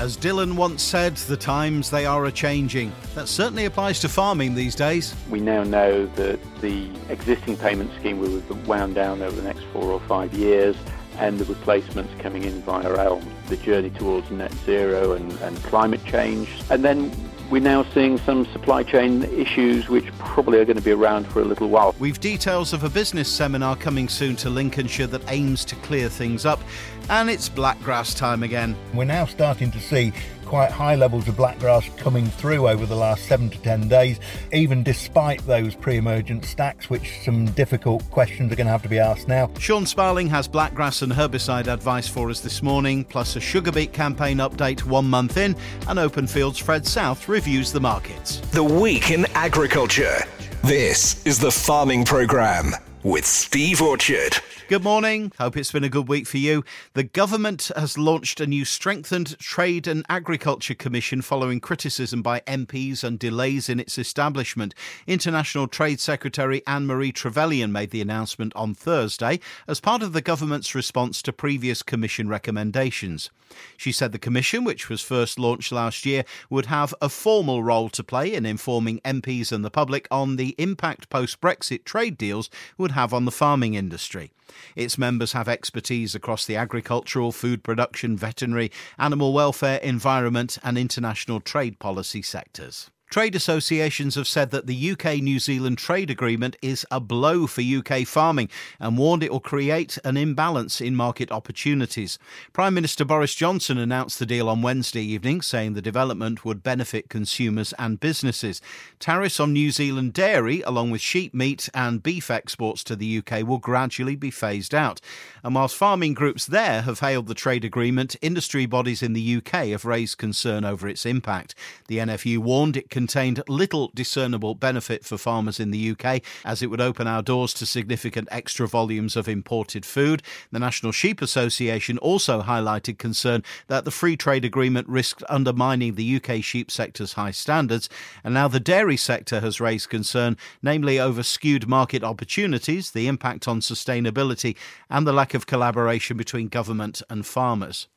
As Dylan once said, the times they are a changing. That certainly applies to farming these days. We now know that the existing payment scheme will be wound down over the next four or five years and the replacements coming in via ELM, the journey towards net zero and, and climate change. And then we're now seeing some supply chain issues which probably are going to be around for a little while. We've details of a business seminar coming soon to Lincolnshire that aims to clear things up, and it's blackgrass time again. We're now starting to see quite high levels of blackgrass coming through over the last seven to ten days, even despite those pre emergent stacks, which some difficult questions are going to have to be asked now. Sean Sparling has blackgrass and herbicide advice for us this morning, plus a sugar beet campaign update one month in, and Openfield's Fred South reviews the markets. The Week in Agriculture. This is the Farming Programme with Steve Orchard. Good morning. Hope it's been a good week for you. The government has launched a new strengthened Trade and Agriculture Commission following criticism by MPs and delays in its establishment. International Trade Secretary Anne Marie Trevelyan made the announcement on Thursday as part of the government's response to previous Commission recommendations. She said the Commission, which was first launched last year, would have a formal role to play in informing MPs and the public on the impact post Brexit trade deals would have on the farming industry. Its members have expertise across the agricultural, food production, veterinary, animal welfare, environment, and international trade policy sectors. Trade associations have said that the UK New Zealand trade agreement is a blow for UK farming and warned it will create an imbalance in market opportunities. Prime Minister Boris Johnson announced the deal on Wednesday evening, saying the development would benefit consumers and businesses. Tariffs on New Zealand dairy, along with sheep meat and beef exports to the UK, will gradually be phased out. And whilst farming groups there have hailed the trade agreement, industry bodies in the UK have raised concern over its impact. The NFU warned it contained little discernible benefit for farmers in the UK, as it would open our doors to significant extra volumes of imported food. The National Sheep Association also highlighted concern that the free trade agreement risked undermining the UK sheep sector's high standards. And now the dairy sector has raised concern, namely over skewed market opportunities, the impact on sustainability, and the lack of collaboration between government and farmers.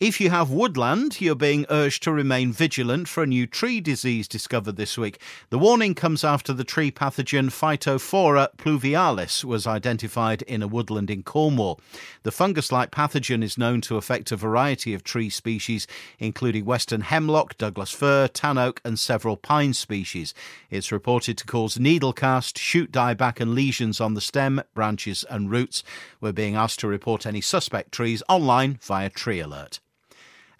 If you have woodland, you're being urged to remain vigilant for a new tree disease discovered this week. The warning comes after the tree pathogen Phytophthora pluvialis was identified in a woodland in Cornwall. The fungus like pathogen is known to affect a variety of tree species, including western hemlock, Douglas fir, tan oak, and several pine species. It's reported to cause needlecast, shoot dieback, and lesions on the stem, branches, and roots. We're being asked to report any suspect trees online via Tree Alert.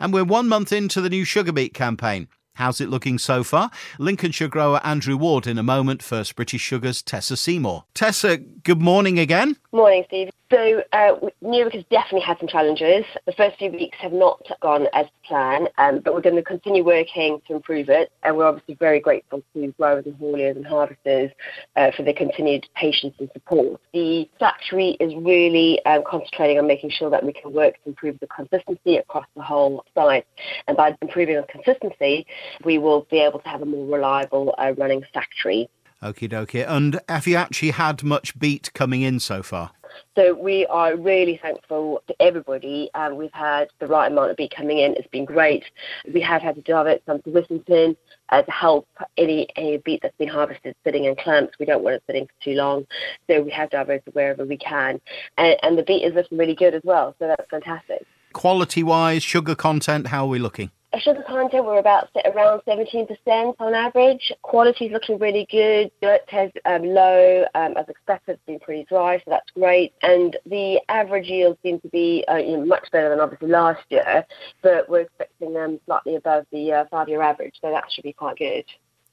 And we're one month into the new sugar beet campaign. How's it looking so far? Lincolnshire grower Andrew Ward in a moment. First British Sugar's, Tessa Seymour. Tessa, good morning again. Morning, Steve. So, uh, Newark has definitely had some challenges. The first few weeks have not gone as planned, um, but we're going to continue working to improve it. And we're obviously very grateful to growers and hauliers and harvesters uh, for their continued patience and support. The factory is really um, concentrating on making sure that we can work to improve the consistency across the whole site. And by improving the consistency, we will be able to have a more reliable uh, running factory. Okie dokie. And have you actually had much beet coming in so far? So we are really thankful to everybody. Um, we've had the right amount of beet coming in. It's been great. We have had to divert some to Wissington uh, to help any, any beet that's been harvested sitting in clamps. We don't want it sitting for too long. So we have diverted wherever we can. And, and the beet is looking really good as well. So that's fantastic. Quality wise, sugar content, how are we looking? Sugar content, we're about set around 17% on average. Quality is looking really good. Dirt test um, low, um, as expected. It's been pretty dry, so that's great. And the average yield seems to be uh, you know, much better than obviously last year, but we're expecting them slightly above the uh, five-year average, so that should be quite good.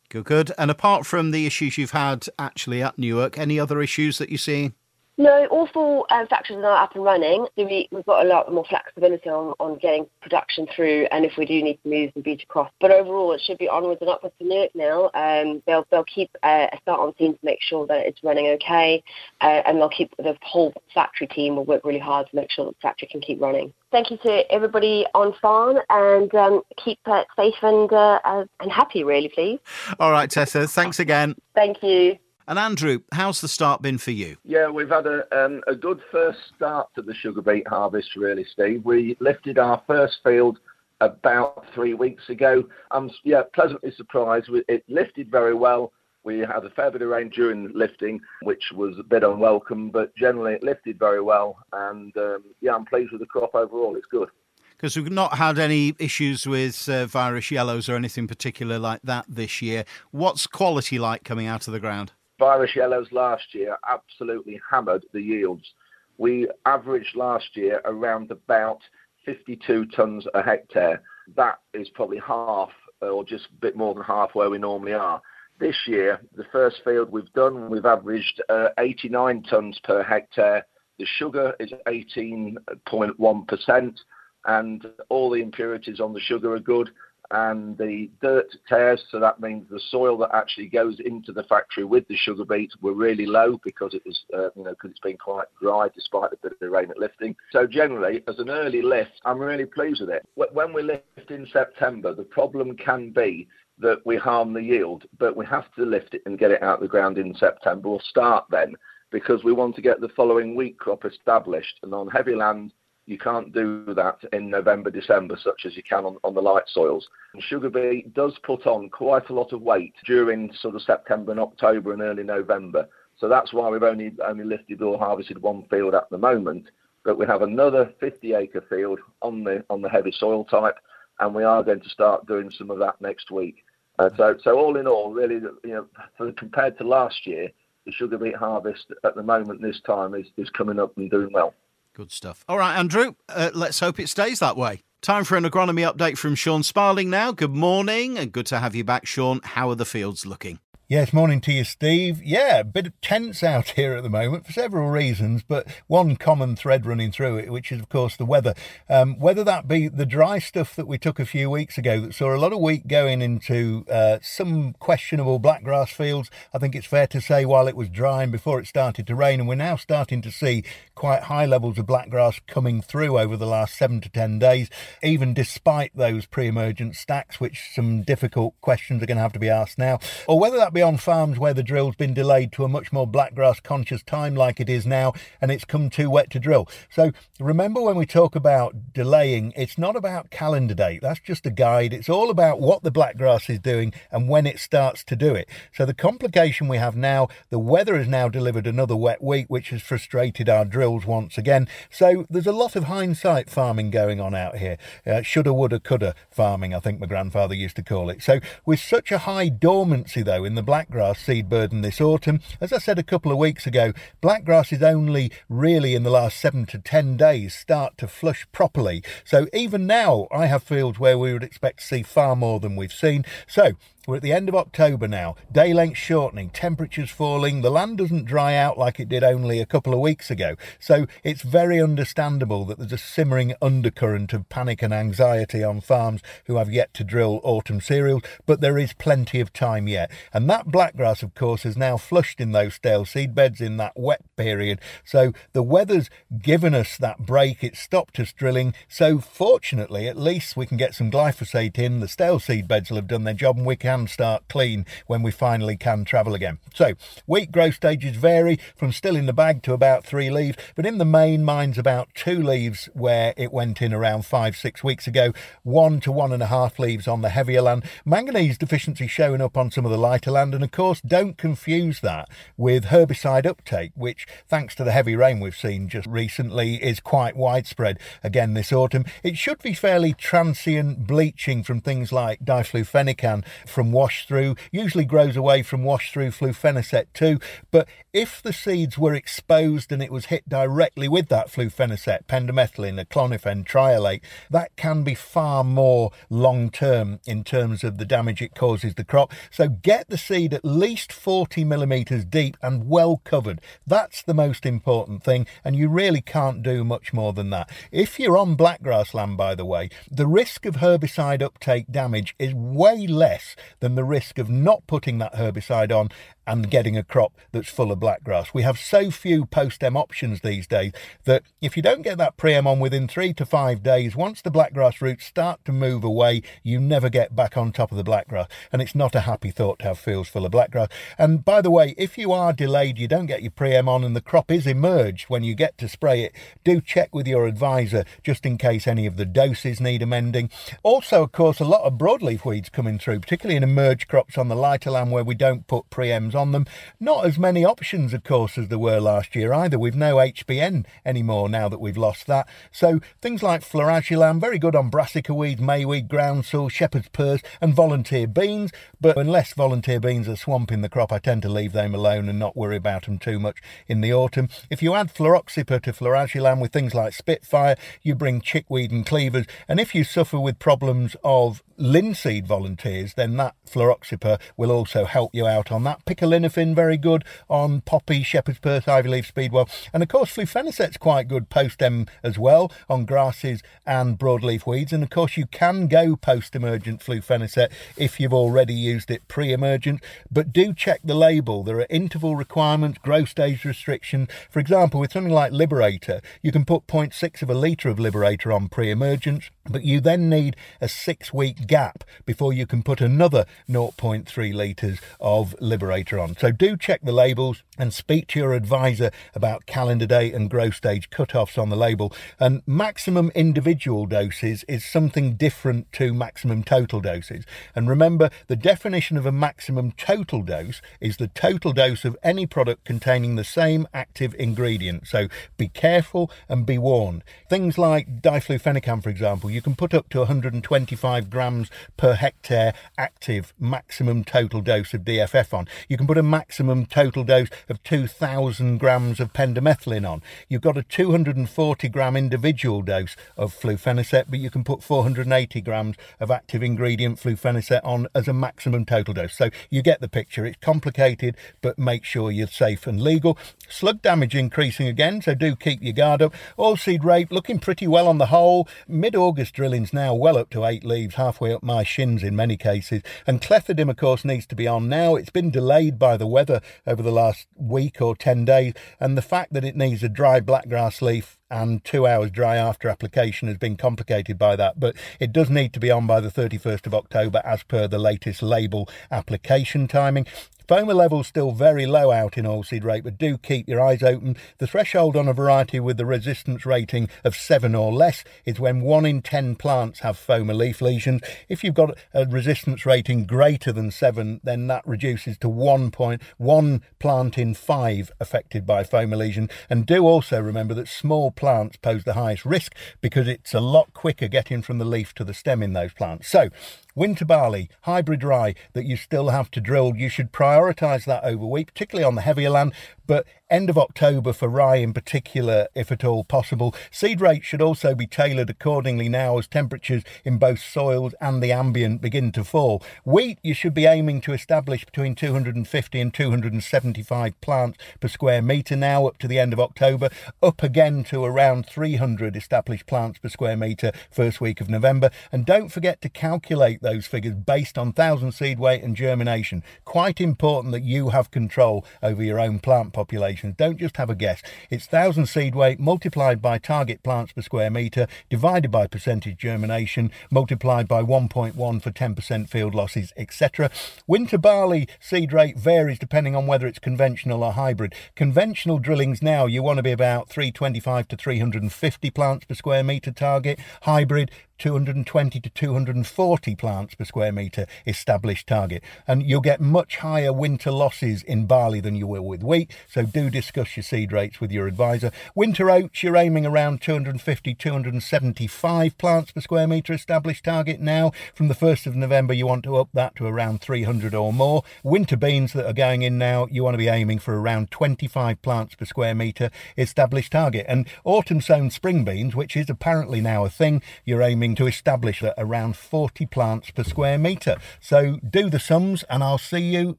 Good, good. And apart from the issues you've had actually at Newark, any other issues that you see? No, all four um, factories are now up and running. So we, have got a lot more flexibility on, on getting production through, and if we do need to move the beet across. But overall, it should be onwards and upwards for Newark now. Um, they'll they'll keep uh, a start on team to make sure that it's running okay, uh, and they'll keep the whole factory team will work really hard to make sure that the factory can keep running. Thank you to everybody on farm, and um, keep uh, safe and uh, and happy, really, please. All right, Tessa. Thanks again. Thank you. And Andrew, how's the start been for you? Yeah, we've had a, um, a good first start to the sugar beet harvest, really, Steve. We lifted our first field about three weeks ago. I'm yeah pleasantly surprised. It lifted very well. We had a fair bit of rain during lifting, which was a bit unwelcome, but generally it lifted very well. And um, yeah, I'm pleased with the crop overall. It's good. Because we've not had any issues with uh, virus yellows or anything particular like that this year. What's quality like coming out of the ground? Virus yellows last year absolutely hammered the yields. We averaged last year around about 52 tonnes a hectare. That is probably half or just a bit more than half where we normally are. This year, the first field we've done, we've averaged uh, 89 tonnes per hectare. The sugar is 18.1%, and all the impurities on the sugar are good and the dirt tears, so that means the soil that actually goes into the factory with the sugar beet were really low because it was, uh, you know, because it's been quite dry despite the bit of rain at lifting. So generally, as an early lift, I'm really pleased with it. When we lift in September, the problem can be that we harm the yield, but we have to lift it and get it out of the ground in September. We'll start then because we want to get the following wheat crop established. And on heavy land, you can't do that in November, December, such as you can on, on the light soils. And sugar beet does put on quite a lot of weight during sort of September and October and early November. So that's why we've only only lifted or harvested one field at the moment. But we have another 50 acre field on the on the heavy soil type, and we are going to start doing some of that next week. Uh, so so all in all, really, you know, compared to last year, the sugar beet harvest at the moment this time is, is coming up and doing well. Good stuff. All right, Andrew, uh, let's hope it stays that way. Time for an agronomy update from Sean Sparling now. Good morning and good to have you back, Sean. How are the fields looking? Yes, morning to you, Steve. Yeah, a bit of tense out here at the moment for several reasons, but one common thread running through it, which is, of course, the weather. Um, whether that be the dry stuff that we took a few weeks ago that saw a lot of wheat going into uh, some questionable blackgrass fields, I think it's fair to say, while it was drying before it started to rain, and we're now starting to see quite high levels of blackgrass coming through over the last seven to ten days, even despite those pre emergent stacks, which some difficult questions are going to have to be asked now, or whether that be on farms where the drill's been delayed to a much more blackgrass conscious time like it is now and it's come too wet to drill. So remember when we talk about delaying, it's not about calendar date. That's just a guide. It's all about what the blackgrass is doing and when it starts to do it. So the complication we have now, the weather has now delivered another wet week, which has frustrated our drills once again. So there's a lot of hindsight farming going on out here. Uh, shoulda, woulda, coulda farming, I think my grandfather used to call it. So with such a high dormancy though in the blackgrass seed burden this autumn. As I said a couple of weeks ago, blackgrass is only really in the last seven to ten days start to flush properly. So even now, I have fields where we would expect to see far more than we've seen. So we're at the end of October now. Day length shortening, temperatures falling. The land doesn't dry out like it did only a couple of weeks ago. So it's very understandable that there's a simmering undercurrent of panic and anxiety on farms who have yet to drill autumn cereals, but there is plenty of time yet. And that blackgrass, of course, is now flushed in those stale seed beds in that wet period. So the weather's given us that break. It's stopped us drilling. So fortunately, at least we can get some glyphosate in. The stale seed beds will have done their job and we can can start clean when we finally can travel again. So, wheat growth stages vary from still in the bag to about three leaves, but in the main, mine's about two leaves where it went in around five, six weeks ago, one to one and a half leaves on the heavier land. Manganese deficiency showing up on some of the lighter land, and of course, don't confuse that with herbicide uptake, which, thanks to the heavy rain we've seen just recently, is quite widespread again this autumn. It should be fairly transient bleaching from things like diflufenican from from wash through, usually grows away from wash through flufenacet too. But if the seeds were exposed and it was hit directly with that flufenacet, pendimethalin, clonophen, triallate, that can be far more long term in terms of the damage it causes the crop. So get the seed at least 40 millimetres deep and well covered. That's the most important thing, and you really can't do much more than that. If you're on blackgrass land, by the way, the risk of herbicide uptake damage is way less than the risk of not putting that herbicide on and getting a crop that's full of blackgrass. We have so few post-em options these days that if you don't get that pre-em on within three to five days, once the blackgrass roots start to move away, you never get back on top of the blackgrass. And it's not a happy thought to have fields full of blackgrass. And by the way, if you are delayed, you don't get your pre-em on and the crop is emerged when you get to spray it, do check with your advisor just in case any of the doses need amending. Also, of course, a lot of broadleaf weeds coming through, particularly in emerged crops on the lighter land where we don't put pre-ems on them. Not as many options, of course, as there were last year either. We've no HBN anymore now that we've lost that. So things like florasulam, very good on brassica weed, mayweed, groundsel, shepherd's purse, and volunteer beans. But unless volunteer beans are swamping the crop, I tend to leave them alone and not worry about them too much in the autumn. If you add fluroxypyr to florasulam with things like Spitfire, you bring chickweed and cleavers. And if you suffer with problems of linseed volunteers, then that fluroxypyr will also help you out on that. picolinafen, very good on poppy, shepherd's purse, ivy leaf, speedwell. And of course, flufenacet's quite good post-em as well on grasses and broadleaf weeds. And of course, you can go post-emergent flufenicet if you've already used it pre-emergent. But do check the label. There are interval requirements, growth stage restrictions. For example, with something like Liberator, you can put 0.6 of a litre of Liberator on pre-emergence, but you then need a six-week gap before you can put another 0.3 litres of Liberator on. So do check the labels and speak to your advisor about calendar day and growth stage cut-offs on the label. And maximum individual doses is something different to maximum total doses. And remember, the definition of a maximum total dose is the total dose of any product containing the same active ingredient. So be careful and be warned. Things like diflufenican, for example, you can put up to 125 grams per hectare active maximum total dose of DFF on. You can put a maximum total dose of 2,000 grams of pendimethalin on. You've got a 240 gram individual dose of flufenacet, but you can put 480 grams of active ingredient flufenacet on as a maximum total dose. So you get the picture. It's complicated, but make sure you're safe and legal. Slug damage increasing again, so do keep your guard up. Oilseed rape looking pretty well on the whole. Mid August drilling's now well up to eight leaves, halfway up my shins in many cases. And clethodim, of course, needs to be on now. It's been delayed by the weather over the last week or 10 days, and the fact that it needs a dry blackgrass leaf and two hours dry after application has been complicated by that, but it does need to be on by the 31st of October as per the latest label application timing. FOMA levels still very low out in oilseed rape, but do keep your eyes open. The threshold on a variety with the resistance rating of 7 or less is when 1 in 10 plants have phoma leaf lesions. If you've got a resistance rating greater than 7, then that reduces to 1.1 plant in 5 affected by phoma lesion. And do also remember that small plants pose the highest risk because it's a lot quicker getting from the leaf to the stem in those plants. So, winter barley, hybrid rye that you still have to drill, you should prioritise that over wheat, particularly on the heavier land. But end of October for rye in particular, if at all possible. Seed rates should also be tailored accordingly now as temperatures in both soils and the ambient begin to fall. Wheat, you should be aiming to establish between 250 and 275 plants per square metre now up to the end of October, up again to around 300 established plants per square metre first week of November. And don't forget to calculate those figures based on thousand seed weight and germination. Quite important that you have control over your own plant populations. Don't just have a guess. It's thousand seed weight multiplied by target plants per square metre, divided by percentage germination, multiplied by 1.1 for 10% field losses, etc. Winter barley seed rate varies depending on whether it's conventional or hybrid. Conventional drillings now, you want to be about 325 to 350 plants per square metre target. Hybrid, 220 to 240 plants per square metre established target. And you'll get much higher winter losses in barley than you will with wheat, so do discuss your seed rates with your advisor. Winter oats, you're aiming around 250, 275 plants per square metre established target now. From the 1st of November, you want to up that to around 300 or more. Winter beans that are going in now, you want to be aiming for around 25 plants per square metre established target. And autumn sown spring beans, which is apparently now a thing, you're aiming to establish at around 40 plants per square metre. So do the sums, and I'll see you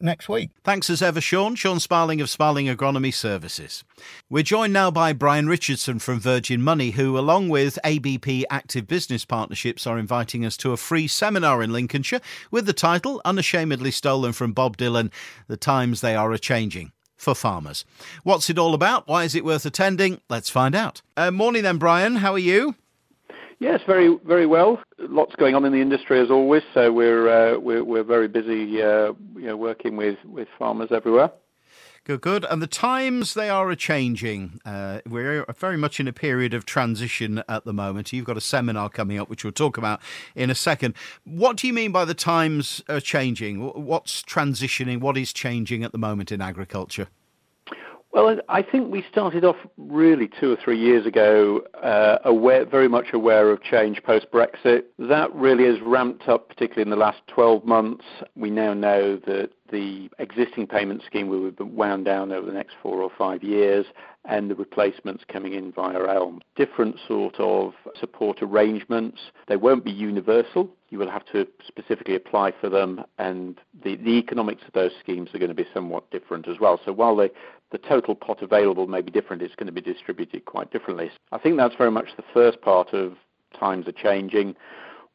next week. Thanks as ever, Sean. Sean Sparling of Sparling Agronomy Services. We're joined now by Brian Richardson from Virgin Money, who, along with ABP Active Business Partnerships, are inviting us to a free seminar in Lincolnshire with the title, unashamedly stolen from Bob Dylan, The Times They Are a Changing for farmers. What's it all about? Why is it worth attending? Let's find out. Uh, morning then, Brian. How are you? Yes, very very well. Lots going on in the industry as always. So we're uh, we're, we're very busy, uh, you know, working with with farmers everywhere. Good, good. And the times they are a changing. Uh, we're very much in a period of transition at the moment. You've got a seminar coming up, which we'll talk about in a second. What do you mean by the times are changing? What's transitioning? What is changing at the moment in agriculture? Well, I think we started off really two or three years ago, uh, aware, very much aware of change post Brexit. That really has ramped up, particularly in the last 12 months. We now know that the existing payment scheme will be wound down over the next four or five years, and the replacements coming in via ELM. Different sort of support arrangements. They won't be universal. You will have to specifically apply for them, and the, the economics of those schemes are going to be somewhat different as well. So while they the total pot available may be different. It's going to be distributed quite differently. I think that's very much the first part of times are changing.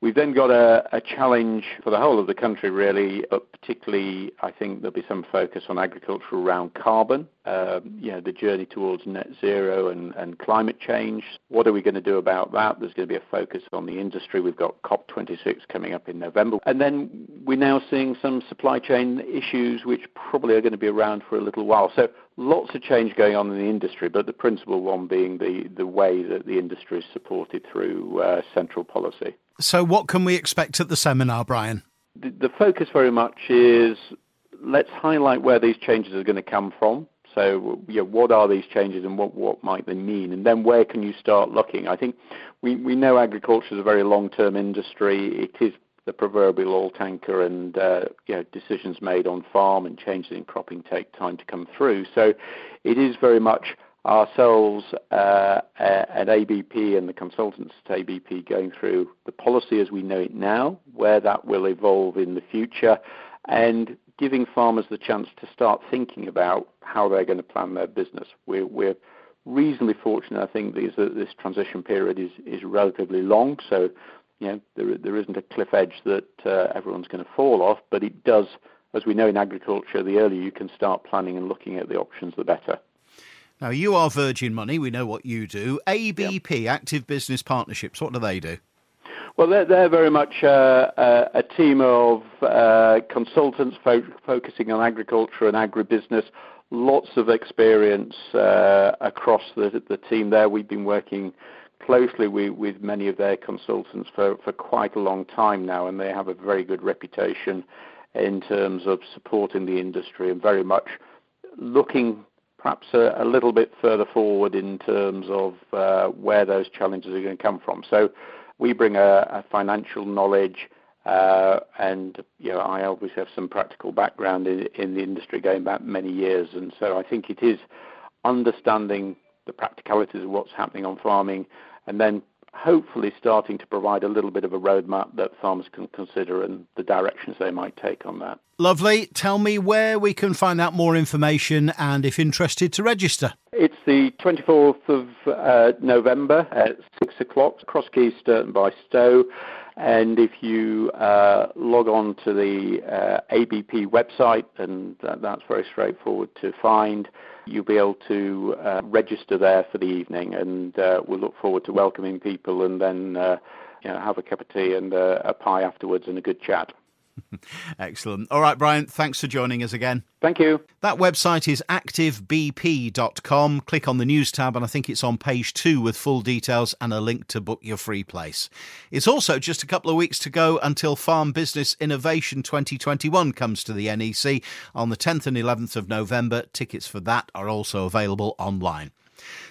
We've then got a, a, challenge for the whole of the country, really, but particularly I think there'll be some focus on agriculture around carbon, you know, the journey towards net zero and, and climate change. What are we going to do about that? There's going to be a focus on the industry. We've got COP26 coming up in November. And then we're now seeing some supply chain issues which probably are going to be around for a little while. So lots of change going on in the industry, but the principal one being the, the way that the industry is supported through uh, central policy. So, what can we expect at the seminar, Brian? The, the focus very much is let's highlight where these changes are going to come from. So, you know, what are these changes and what, what might they mean? And then where can you start looking? I think we, we know agriculture is a very long term industry. It is the proverbial oil tanker, and uh, you know, decisions made on farm and changes in cropping take time to come through. So, it is very much ourselves uh, at ABP and the consultants at ABP going through the policy as we know it now, where that will evolve in the future, and giving farmers the chance to start thinking about how they're going to plan their business. We're, we're reasonably fortunate, I think, these, uh, this transition period is, is relatively long, so you know, there, there isn't a cliff edge that uh, everyone's going to fall off, but it does, as we know in agriculture, the earlier you can start planning and looking at the options, the better. Now, you are Virgin Money. We know what you do. ABP. Active Business Partnerships, what do they do? Well, they're, they're very much uh, uh, a team of uh, consultants fo- focusing on agriculture and agribusiness. Lots of experience uh, across the, the team there. We've been working closely with, with many of their consultants for, for quite a long time now, and they have a very good reputation in terms of supporting the industry and very much looking perhaps a, a, little bit further forward in terms of uh, where those challenges are going to come from. So we bring a, a financial knowledge, uh, and you know, I obviously have some practical background in, in, the industry going back many years, and so I think it is understanding the practicalities of what's happening on farming, and then hopefully starting to provide a little bit of a roadmap that farmers can consider and the directions they might take on that. Lovely. Tell me where we can find out more information and if interested to register. It's the 24th of uh, November at 6 o'clock, Cross Keys, Sturton by Stow. And if you uh, log on to the uh, ABP website, and that's very straightforward to find, you'll be able to uh, register there for the evening. And uh, we'll look forward to welcoming people and then uh, you know, have a cup of tea and a pie afterwards and a good chat. Excellent. All right, Brian, thanks for joining us again. Thank you. That website is activebp.com. Click on the news tab, and I think it's on page two with full details and a link to book your free place. It's also just a couple of weeks to go until Farm Business Innovation 2021 comes to the NEC on the 10th and 11th of November. Tickets for that are also available online.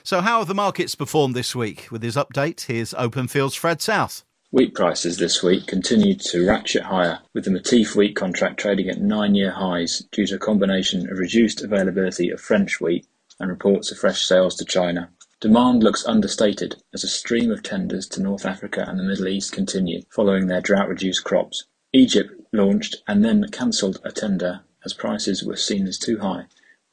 So, how have the markets performed this week? With his update, here's Openfield's Fred South. Wheat prices this week continued to ratchet higher, with the Matif wheat contract trading at nine-year highs due to a combination of reduced availability of French wheat and reports of fresh sales to China. Demand looks understated as a stream of tenders to North Africa and the Middle East continue following their drought-reduced crops. Egypt launched and then cancelled a tender as prices were seen as too high,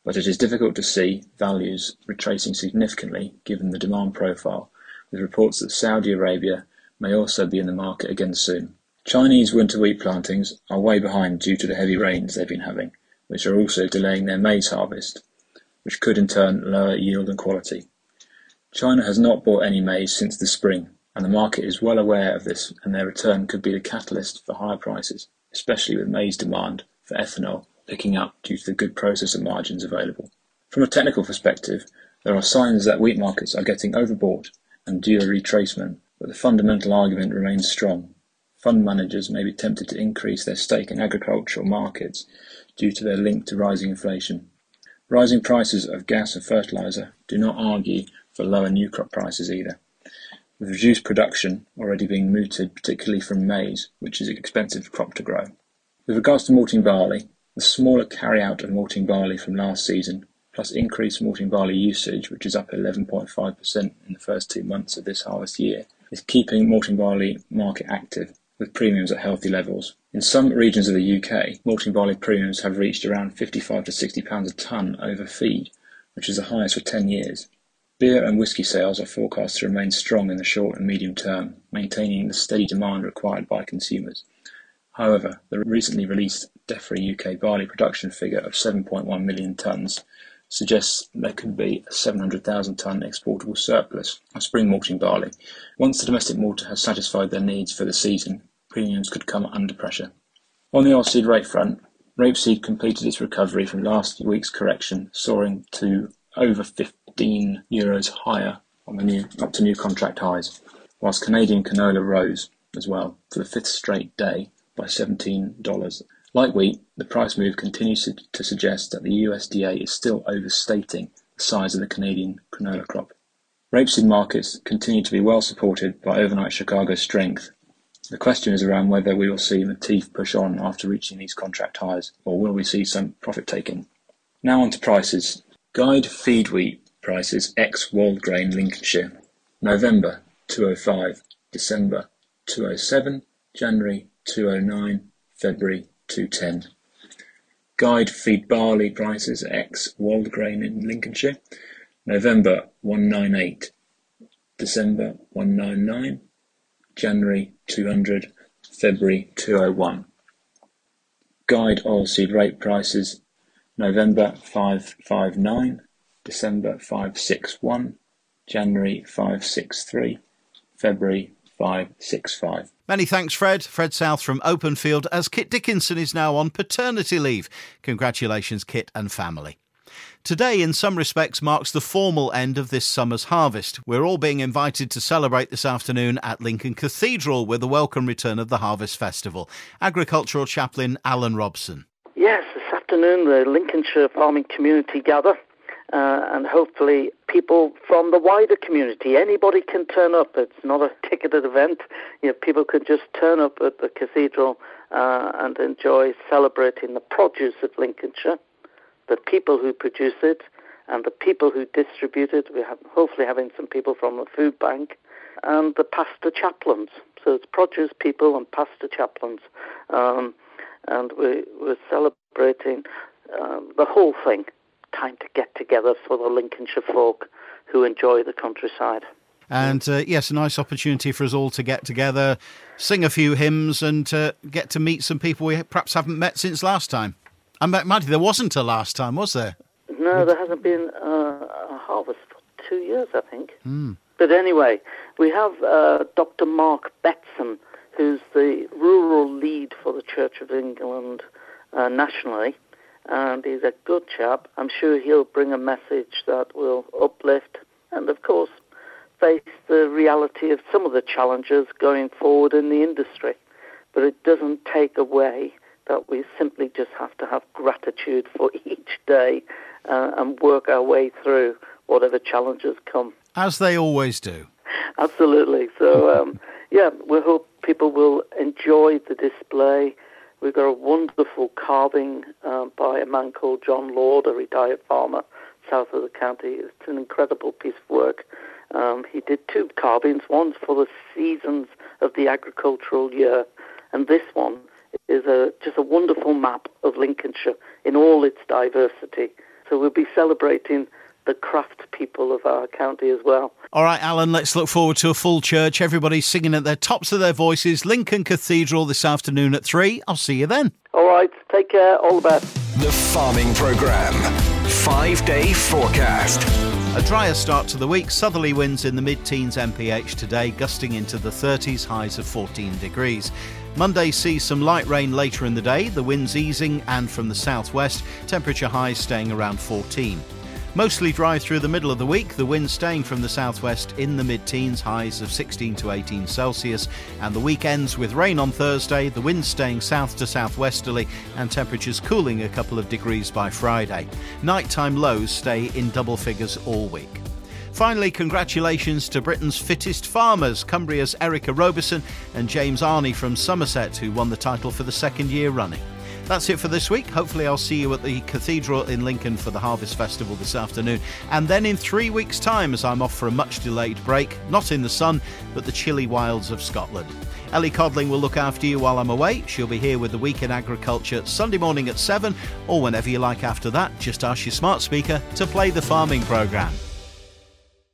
but it is difficult to see values retracing significantly given the demand profile, with reports that Saudi Arabia may also be in the market again soon. Chinese winter wheat plantings are way behind due to the heavy rains they've been having, which are also delaying their maize harvest, which could in turn lower yield and quality. China has not bought any maize since the spring, and the market is well aware of this and their return could be the catalyst for higher prices, especially with maize demand for ethanol picking up due to the good processor margins available. From a technical perspective, there are signs that wheat markets are getting overbought and due a retracement, but the fundamental argument remains strong. Fund managers may be tempted to increase their stake in agricultural markets due to their link to rising inflation. Rising prices of gas and fertilizer do not argue for lower new crop prices either, with reduced production already being mooted particularly from maize, which is an expensive crop to grow. With regards to malting barley, the smaller carry-out of malting barley from last season, plus increased malting barley usage, which is up 11.5% in the first two months of this harvest year, is keeping malting barley market active, with premiums at healthy levels. In some regions of the UK, malting barley premiums have reached around 55 to 60 pounds a tonne over feed, which is the highest for 10 years. Beer and whisky sales are forecast to remain strong in the short and medium term, maintaining the steady demand required by consumers. However, the recently released DEFRA UK barley production figure of 7.1 million tonnes suggests there could be a 700,000 tonne exportable surplus of spring malting barley. Once the domestic malter has satisfied their needs for the season, premiums could come under pressure. On the oilseed rape front, rapeseed completed its recovery from last week's correction, soaring to over 15 euros higher on the new up to new contract highs, whilst Canadian canola rose as well for the fifth straight day by $17. Like wheat, the price move continues to, suggest that the USDA is still overstating the size of the Canadian canola crop. Rapeseed markets continue to be well supported by overnight Chicago strength. The question is around whether we will see Matif push on after reaching these contract highs, or will we see some profit taking? Now on to prices. Guide feed wheat prices ex Woldgrain Lincolnshire. November 205, December 207, January 209, February 210. Guide feed barley prices ex Woldgrain in Lincolnshire. November 198, December 199, January 200, February 201. Guide oilseed rape prices November 559, December 561, January 563, February 565. Many thanks, Fred. Fred South from Openfield, as Kit Dickinson is now on paternity leave. Congratulations, Kit and family. Today, in some respects, marks the formal end of this summer's harvest. We're all being invited to celebrate this afternoon at Lincoln Cathedral with the welcome return of the Harvest Festival. Agricultural Chaplain Alan Robson. Yes, this afternoon the Lincolnshire farming community gather, uh, and hopefully people from the wider community. Anybody can turn up. It's not a ticketed event. You know, people could just turn up at the cathedral uh, and enjoy celebrating the produce of Lincolnshire, the people who produce it, and the people who distribute it. We have hopefully having some people from the food bank and the pastor chaplains. So it's produce people and pastor chaplains. Um, and we, we're celebrating um, the whole thing. Time to get together for the Lincolnshire folk who enjoy the countryside. And uh, yes, a nice opportunity for us all to get together, sing a few hymns, and uh, get to meet some people we perhaps haven't met since last time. And Matty, there wasn't a last time, was there? No, there hasn't been uh, a harvest for two years, I think. Mm. But anyway, we have uh, Dr. Mark Betson who's the rural lead for the Church of England uh, nationally, and he's a good chap. I'm sure he'll bring a message that will uplift and, of course, face the reality of some of the challenges going forward in the industry. But it doesn't take away that we simply just have to have gratitude for each day uh, and work our way through whatever challenges come. As they always do. Absolutely. So, um, yeah, we hope people will enjoy the display. We've got a wonderful carving um, by a man called John Lord, a retired farmer south of the county. It's an incredible piece of work. Um, he did two carvings, one for the seasons of the agricultural year, and this one is a, just a wonderful map of Lincolnshire in all its diversity. So we'll be celebrating the craft people of our county as well. All right, Alan, let's look forward to a full church. Everybody singing at the tops of their voices. Lincoln Cathedral this afternoon at three. I'll see you then. All right, take care. All the best. The Farming Programme. Five day forecast. A drier start to the week. Southerly winds in the mid teens MPH today, gusting into the 30s, highs of 14 degrees. Monday sees some light rain later in the day, the winds easing and from the southwest, temperature highs staying around 14. Mostly dry through the middle of the week, the wind staying from the southwest in the mid teens, highs of 16 to 18 Celsius, and the week ends with rain on Thursday, the wind staying south to southwesterly, and temperatures cooling a couple of degrees by Friday. Nighttime lows stay in double figures all week. Finally, congratulations to Britain's fittest farmers, Cumbria's Erica Robeson and James Arney from Somerset, who won the title for the second year running. That's it for this week. Hopefully, I'll see you at the Cathedral in Lincoln for the Harvest Festival this afternoon. And then in three weeks' time, as I'm off for a much delayed break, not in the sun, but the chilly wilds of Scotland. Ellie Codling will look after you while I'm away. She'll be here with the Week in Agriculture Sunday morning at 7, or whenever you like after that. Just ask your smart speaker to play the farming programme.